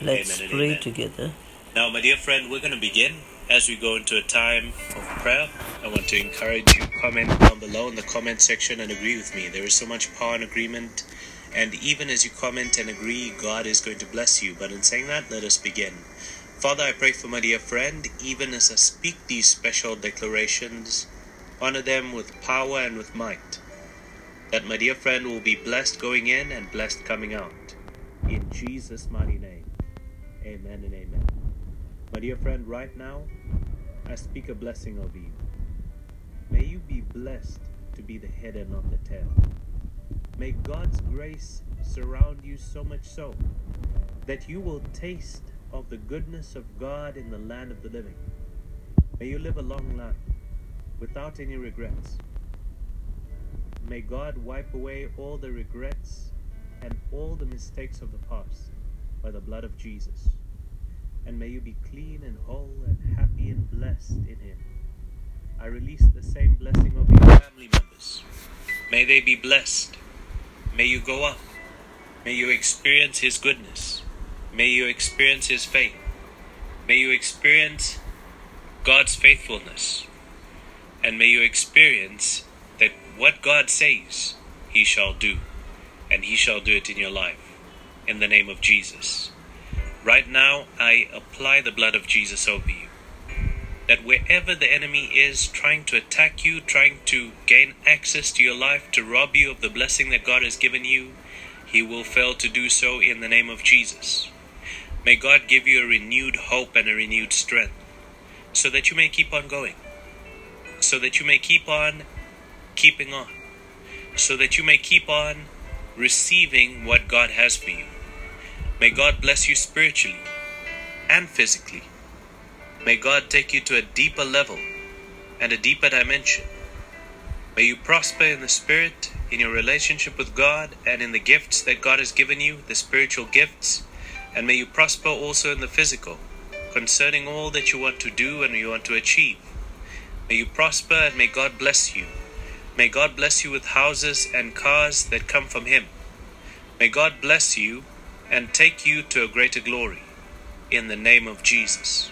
Let's Amen pray amen. together. Now, my dear friend, we're going to begin. As we go into a time of prayer, I want to encourage you comment down below in the comment section and agree with me. There is so much power in agreement, and even as you comment and agree, God is going to bless you. But in saying that, let us begin. Father, I pray for my dear friend, even as I speak these special declarations, honor them with power and with might. That my dear friend will be blessed going in and blessed coming out. In Jesus' mighty name. Amen and amen. My dear friend, right now, I speak a blessing over you. May you be blessed to be the head and not the tail. May God's grace surround you so much so that you will taste of the goodness of God in the land of the living. May you live a long life without any regrets. May God wipe away all the regrets and all the mistakes of the past by the blood of Jesus. And may you be clean and whole and happy and blessed in Him. I release the same blessing over your family members. May they be blessed. May you go up. May you experience His goodness. May you experience His faith. May you experience God's faithfulness. And may you experience that what God says, He shall do. And He shall do it in your life. In the name of Jesus. Right now, I apply the blood of Jesus over you. That wherever the enemy is trying to attack you, trying to gain access to your life, to rob you of the blessing that God has given you, he will fail to do so in the name of Jesus. May God give you a renewed hope and a renewed strength so that you may keep on going, so that you may keep on keeping on, so that you may keep on receiving what God has for you. May God bless you spiritually and physically. May God take you to a deeper level and a deeper dimension. May you prosper in the spirit, in your relationship with God, and in the gifts that God has given you, the spiritual gifts. And may you prosper also in the physical, concerning all that you want to do and you want to achieve. May you prosper and may God bless you. May God bless you with houses and cars that come from Him. May God bless you and take you to a greater glory. In the name of Jesus.